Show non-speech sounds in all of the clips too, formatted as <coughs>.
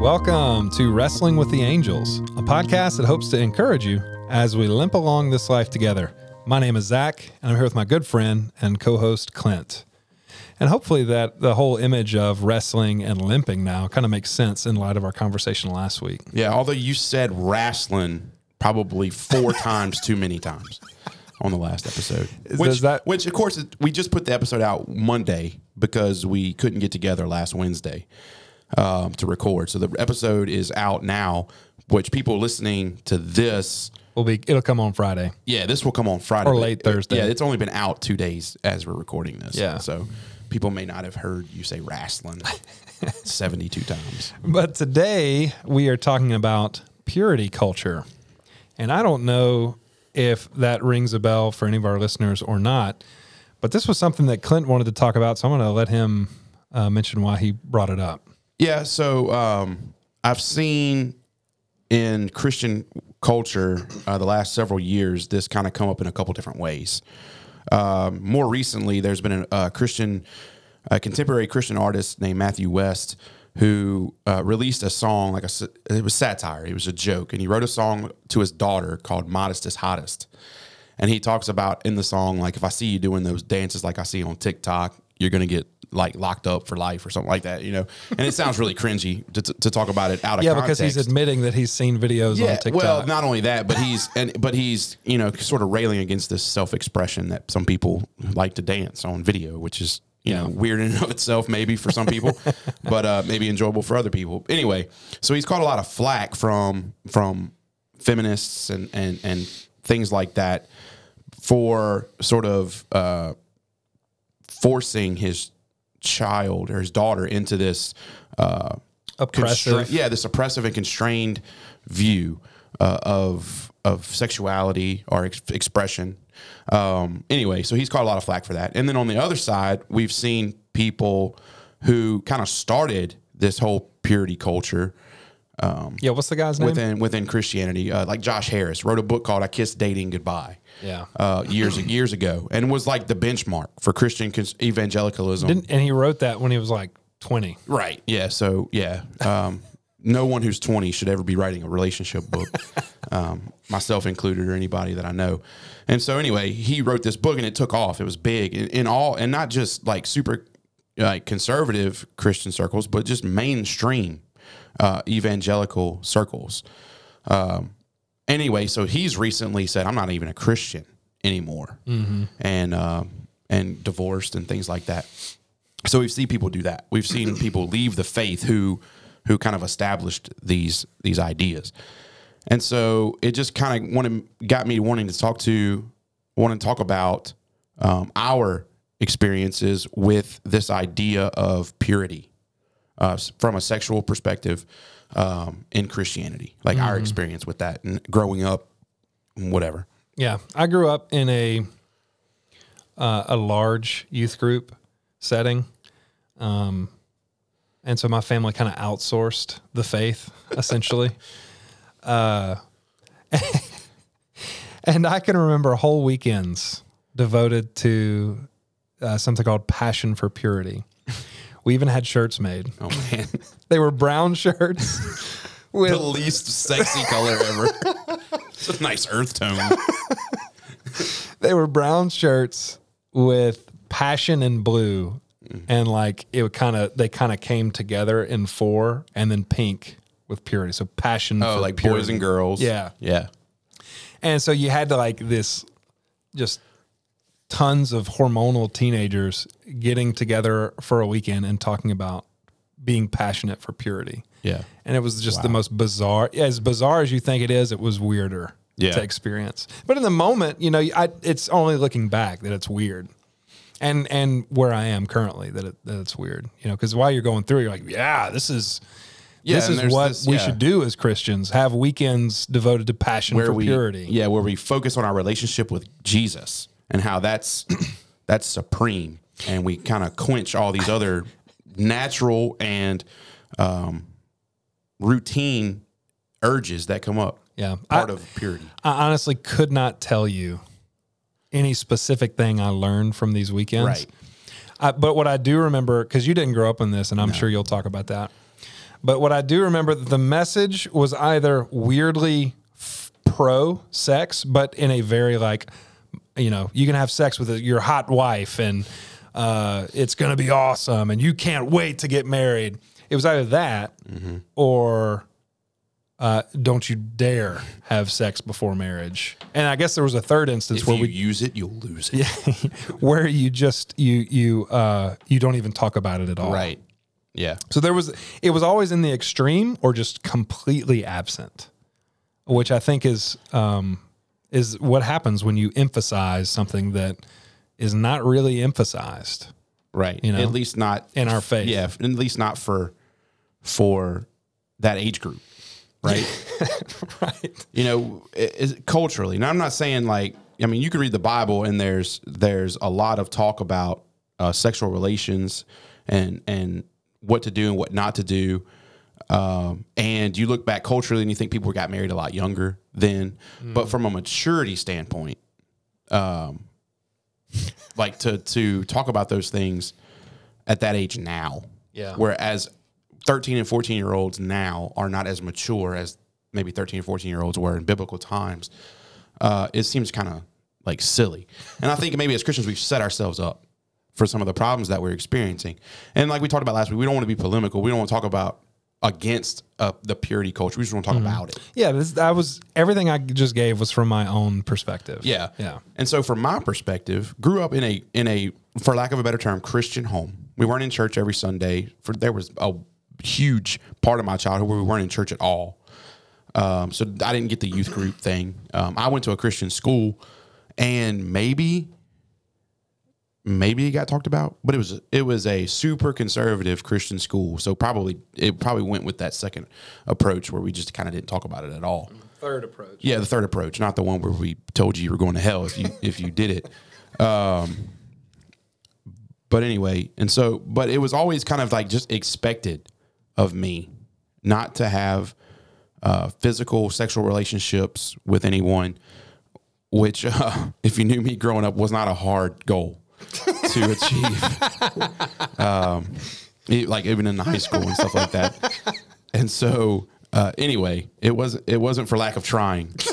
Welcome to Wrestling with the Angels, a podcast that hopes to encourage you as we limp along this life together. My name is Zach, and I'm here with my good friend and co host Clint. And hopefully, that the whole image of wrestling and limping now kind of makes sense in light of our conversation last week. Yeah, although you said wrestling probably four <laughs> times too many times on the last episode. Which, that- which of course, we just put the episode out Monday because we couldn't get together last Wednesday um, to record. So the episode is out now, which people listening to this, Will be it'll come on Friday. yeah, this will come on Friday. Or late it- Thursday. yeah, it's only been out two days as we're recording this. Yeah. So people may not have heard you say wrestling <laughs> 72 times. But today we are talking about purity culture. And I don't know if that rings a bell for any of our listeners or not, but this was something that Clint wanted to talk about. So I'm going to let him uh, mention why he brought it up. Yeah, so um, I've seen in Christian culture uh, the last several years this kind of come up in a couple different ways. Um, more recently, there's been a, a Christian, a contemporary Christian artist named Matthew West who uh, released a song like a it was satire, it was a joke, and he wrote a song to his daughter called "Modest is Hottest." And he talks about in the song, like, if I see you doing those dances like I see on TikTok, you're to get like locked up for life or something like that, you know? And it sounds really cringy to, to, talk about it out of context. Yeah, context. because he's admitting that he's seen videos on TikTok. Well, not only that, but he's and but he's you know sort of railing against this self expression that some people like to dance on video, which is you know weird in and of itself, maybe for some people, <laughs> but uh, maybe enjoyable for other people. Anyway, so he's caught a lot of flack from from feminists and and and things like that for sort of uh, forcing his child or his daughter into this. Uh, Oppressive. constra- yeah, this oppressive and constrained view uh, of of sexuality or ex- expression. Um, anyway, so he's caught a lot of flack for that. And then on the other side, we've seen people who kind of started this whole purity culture yeah, what's the guy's name? within within Christianity. Uh, like Josh Harris wrote a book called "I Kissed Dating Goodbye." Yeah. uh, years <clears throat> years ago, and was like the benchmark for Christian evangelicalism. Didn't, and he wrote that when he was like 20. Right. Yeah. So yeah, um, <laughs> no one who's 20 should ever be writing a relationship book, <laughs> um, myself included, or anybody that I know. And so anyway, he wrote this book, and it took off. It was big in, in all, and not just like super like conservative Christian circles, but just mainstream uh, evangelical circles. Um, anyway, so he's recently said, "I'm not even a Christian anymore," and um, and divorced and things like that. So we've seen people do that. We've seen <clears throat> people leave the faith who who kind of established these these ideas. And so it just kind of wanted got me wanting to talk to want to talk about um, our experiences with this idea of purity uh, from a sexual perspective um, in Christianity, like our experience with that and growing up, whatever. Yeah, I grew up in a uh, a large youth group setting, um, and so my family kind of outsourced the faith essentially. <laughs> uh, <laughs> and I can remember whole weekends devoted to uh, something called Passion for Purity. We even had shirts made. Oh man, <laughs> They were brown shirts <laughs> with the least sexy color ever. it's a nice earth tone. <laughs> they were brown shirts with passion and blue mm. and like it would kind of they kind of came together in four and then pink with purity so passion Oh, for like purity. boys and girls. Yeah. yeah. and so you had to like this just tons of hormonal teenagers getting together for a weekend and talking about being passionate for purity Yeah. and it was just the most bizarre as bizarre as you think it is it was weirder Yeah. to experience but in the moment you know I, it's only looking back that it's weird and and where i am currently that, it, that it's weird you know because while you're going through you're like yeah this is Yeah, this is what this- we yeah. should do as christians have weekends devoted to passion Where for we purity Yeah, where we focus on our relationship with Jesus and how that's <clears throat> that's supreme, and we kind of quench all these other natural and um, routine urges that come up. yeah Part I, of purity. I honestly could not tell you any specific thing i learned from these weekends Right. I, but what I do remember, because you didn't grow up in this, and I'm sure you'll talk about that. But what I do remember, the message was either weirdly pro sex, but in a very like, you know, you can have sex with your hot wife and uh, it's going to be awesome and you can't wait to get married. It was either that Mm-hmm. or uh, don't you dare have sex before marriage. And I guess there was a third instance If where you we use it, you'll lose it. <laughs> where you just you you uh you don't even talk about it at all. Right. Yeah. So there was it was always in the extreme or just completely absent, which I think is um is what happens when you emphasize something that is not really emphasized. Right. You know, at least not in our faith. Yeah. At least not for for that age group. Right. <laughs> Right. you know, it, it- culturally. Now, I'm not saying like, I mean, you can read the Bible and there's there's a lot of talk about uh, sexual relations and and what to do and what not to do. Um, and you look back culturally and you think people got married a lot younger then, but from a maturity standpoint, um, like to to talk about those things at that age now. Yeah. Whereas 13 and 14 year olds now are not as mature as maybe 13 and 14 year olds were in biblical times. Uh, it seems kind of like silly. And I think maybe as Christians, we've set ourselves up for some of the problems that we're experiencing. And like we talked about last week, we don't want to be polemical. We don't want to talk about against uh, the purity culture. We just want to talk about it. Yeah, this that was everything I just gave was from my own perspective. Yeah. Yeah. And so from my perspective, grew up in a in a for lack of a better term, Christian home. We weren't in church every Sunday. For there was a huge part of my childhood where we weren't in church at all. Um, so I didn't get the youth group thing. Um, I went to a Christian school, and maybe maybe it got talked about, but it was it was a super conservative Christian school. So probably it probably went with that second approach where we just kind of didn't talk about it at all. Third approach. Yeah, the third approach, not the one where we told you you were going to hell if you if you did it. Um, but anyway, and so, but it was always kind of like just expected of me not to have uh, physical sexual relationships with anyone, which, uh, <laughs> if you knew me growing up, was not a hard goal to achieve. <laughs> um, e- like even in high school and stuff like that. And so, uh, anyway, it wasn't it wasn't for lack of trying. <laughs>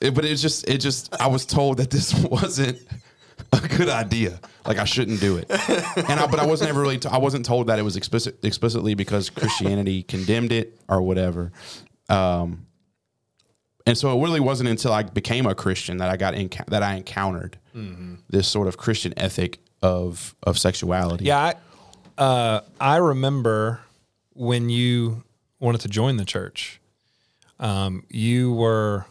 It- but it just it just I was told that this <laughs> wasn't a good idea. Like I shouldn't do it. And I, but I wasn't ever really t- I wasn't told that it was explicit, explicitly because Christianity condemned it or whatever. Um, and so it really wasn't until I became a Christian that I got enc- that I encountered this sort of Christian ethic of of sexuality. Yeah, I, uh, I remember when you wanted to join the church. Um, you were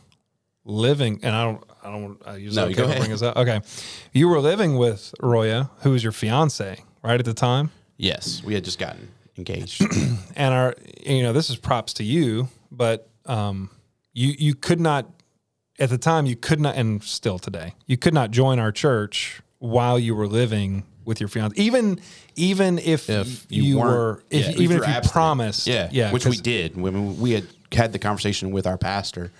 living, and I don't, I don't, I usually No, okay go ahead. bring this up. Okay, you were living with Roya, who was your fiance, right at the time, Yes, we had just gotten engaged. <clears throat> and our, you know, this is props to you, but um, you you could not at the time you could not, and still today, you could not join our church while you were living with your fiance, even even if, if you, you, weren't, if, yeah, even if you abstinent. promised, yeah, yeah, which we did when we had had the conversation with our pastor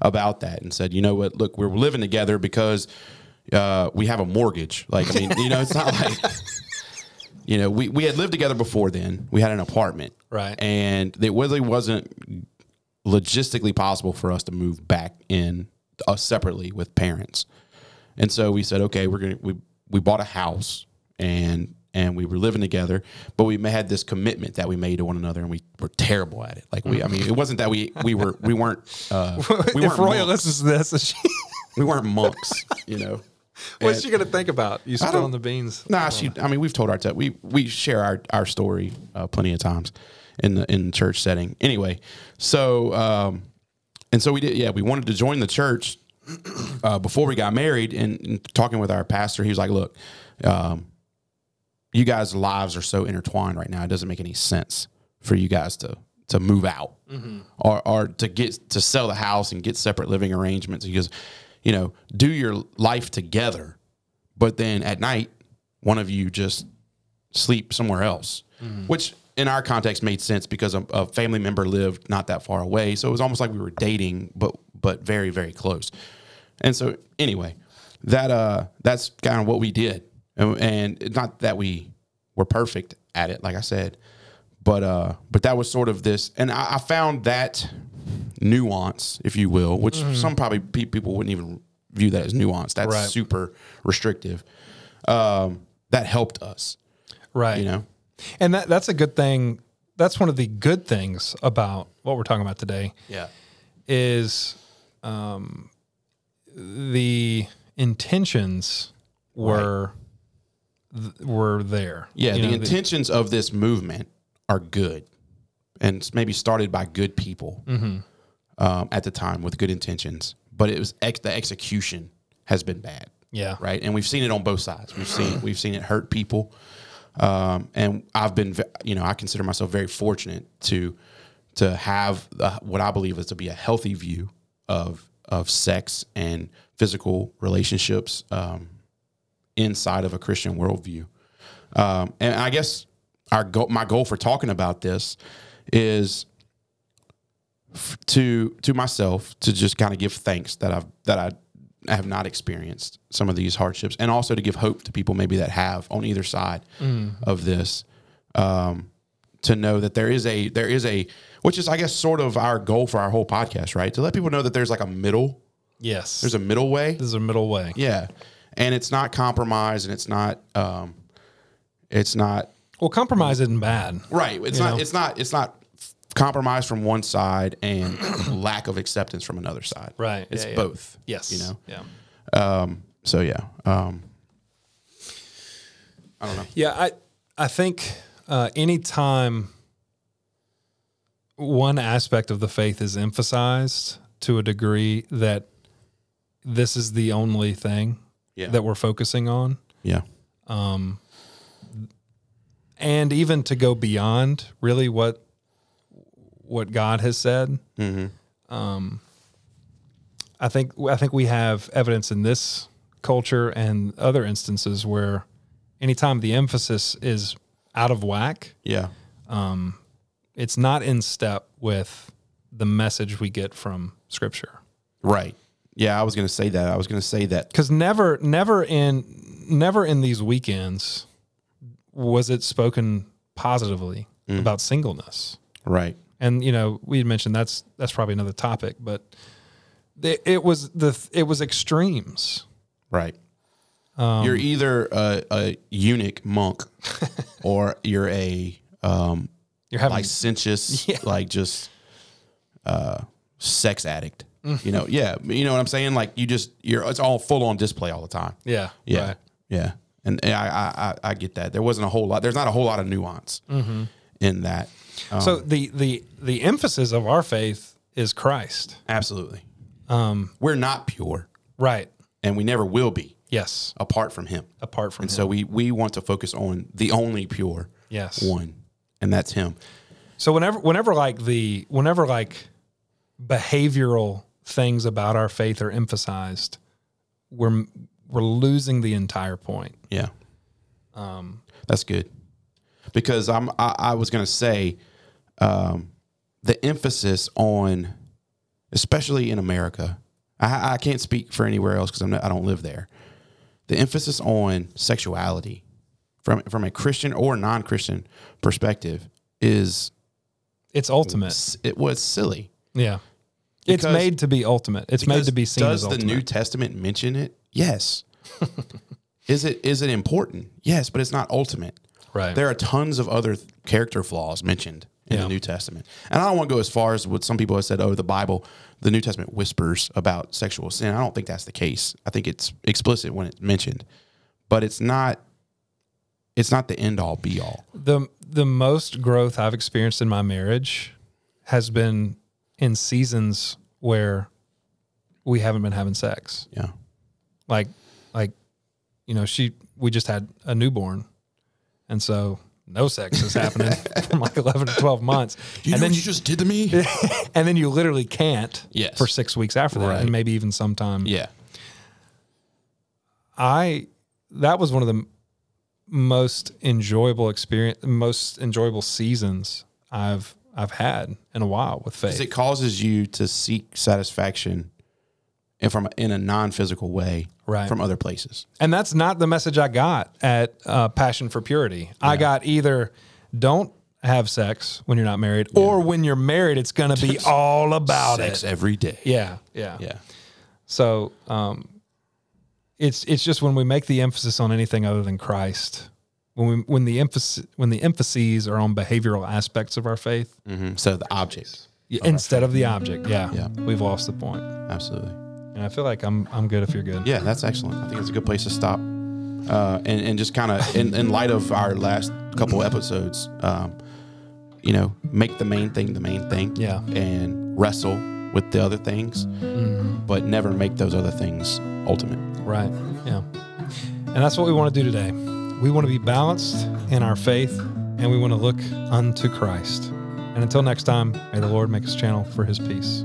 about that and said, you know what, look, we're living together because uh, we have a mortgage. Like, I mean, you know, it's not like. <laughs> You know, we, we had lived together before then. We had an apartment. Right. And it really wasn't logistically possible for us to move back in uh, separately with parents. And so we said, okay, we're gonna we we bought a house and and we were living together, but we had this commitment that we made to one another, and we were terrible at it. Like we, I mean, it wasn't that we we were we weren't uh, <laughs> we if weren't Roya monks. listens to this, is she, we weren't monks, you know. <laughs> what's And- she gonna think about you spilling the beans? Nah, she. I mean, we've told our te- we we share our our story uh, plenty of times in the in the church setting. Anyway, so um, and so we did. Yeah, we wanted to join the church uh, before we got married. And, and talking with our pastor, he was like, "Look, um, you guys' lives are so intertwined right now. It doesn't make any sense for you guys to to move out or or to get to sell the house and get separate living arrangements. He goes, you know, do your life together." but then at night one of you just sleep somewhere else which in our context made sense because a, a family member lived not that far away so it was almost like we were dating but but very very close and so anyway that uh that's kind of what we did and, and not that we were perfect at it like i said but uh, but that was sort of this, and I, I found that nuance, if you will, which some probably pe- people wouldn't even view that as nuance. That's Right. super restrictive. Um, that helped us, Right. you know. And that that's a good thing. That's one of the good things about what we're talking about today Yeah. is um, the intentions were th- were there. Yeah, You the know, intentions of this movement are good, and it's maybe started by good people Mm-hmm. um, at the time with good intentions. But it was ex- the execution has been bad, yeah. right? And we've seen it on both sides. We've seen we've seen it hurt people, um, and I've been, you know, I consider myself very fortunate to to have uh, what I believe is to be a healthy view of of sex and physical relationships um, inside of a Christian worldview. Um, and I guess our goal, my goal for talking about this is f- to to myself to just kind of give thanks that I've that I have not experienced some of these hardships, and also to give hope to people maybe that have on either side of this. Um, to know that there is a there is a which is I guess sort of our goal for our whole podcast, right? To let people know that there's like a middle, Yes. there's a middle way. There's a middle way. Yeah, and it's not compromise, and it's not, um, it's not Well, compromise isn't bad. right. It's not. know? It's not. It's not compromise from one side and <coughs> lack of acceptance from another side. Right. It's Yeah, yeah. both. Yes. You know. Yeah. Um. So yeah. Um. I don't know. Yeah, I I think uh, anytime one aspect of the faith is emphasized to a degree that this is the only thing Yeah. that we're focusing on, Yeah. Um, and even to go beyond really what what God has said. Mm-hmm. Um, I think I think we have evidence in this culture and other instances where anytime the emphasis is out of whack, Yeah. Um, it's not in step with the message we get from Scripture. Right. Yeah. I was gonna say that. I was gonna say that. Because never, never in never in these weekends was it spoken positively mm. about singleness. Right. And you know we had mentioned that's that's probably another topic but it, it was the it was extremes Right. Um, you're either a, a eunuch monk <laughs> or you're a um, you're having licentious, <laughs> Yeah. like just uh, sex addict. Mm. You know, yeah, you know what I'm saying. Like you just you're it's all full on display all the time. yeah Yeah, right. yeah, and I, I I I get that. There wasn't a whole lot. There's not a whole lot of nuance Mm-hmm. in that. Um, so the the the emphasis of our faith is Christ absolutely, um we're not pure, right and we never will be yes apart from Him. apart from And him. so we we want to focus on the only pure yes one, and that's Him. so whenever whenever like the whenever like behavioral things about our faith are emphasized we're we're losing the entire point Yeah. um That's good. Because I'm I, I was gonna say um, the emphasis on especially in America, I, I can't speak for anywhere else because I don't live there. The emphasis on sexuality from from a Christian or non Christian perspective is it's ultimate it was silly. yeah it's made to be ultimate it's made to be seen Does the New Testament mention it? Yes. <laughs> is it is it important? Yes, but it's not ultimate. right There are tons of other character flaws mentioned in Yeah. the New Testament. And I don't want to go as far as what some people have said, oh, the Bible, the New Testament whispers about sexual sin. I don't think that's the case. I think it's explicit when it's mentioned. But it's not it's not the end all be all. the the most growth I've experienced in my marriage has been in seasons where we haven't been having sex. Yeah. Like like you know, she we just had a newborn. And so no sex is happening <laughs> from like 11 to 12 months. and then you, just did to me? <laughs> and then you literally can't Yes. for 6 weeks after that Right. and maybe even sometime. yeah. I that was one of the most enjoyable experience most enjoyable seasons I've I've had in a while with faith. Because it causes you to seek satisfaction and from in a non physical way Right. from other places. And that's not the message I got at uh, Passion for Purity. I got either don't have sex when you're not married, or when you're married, it's going to be all about Sex it. every day. Yeah, yeah, Yeah. So, um, it's it's just when we make the emphasis on anything other than Christ, when we when the emphasis when the emphases are on behavioral aspects of our faith hmm So the object. yeah, instead of the object, yeah, Yeah. we've lost the point. Absolutely. And I feel like I'm I'm good if you're good. Yeah, that's excellent. I think it's a good place to stop. Uh, and, and just kind of in, in light of our last couple episodes, um, you know, make the main thing the main thing. Yeah. And wrestle with the other things, but never make those other things ultimate. Right. Yeah. And that's what we want to do today. We want to be balanced in our faith and we want to look unto Christ. And until next time, may the Lord make us channel for his peace.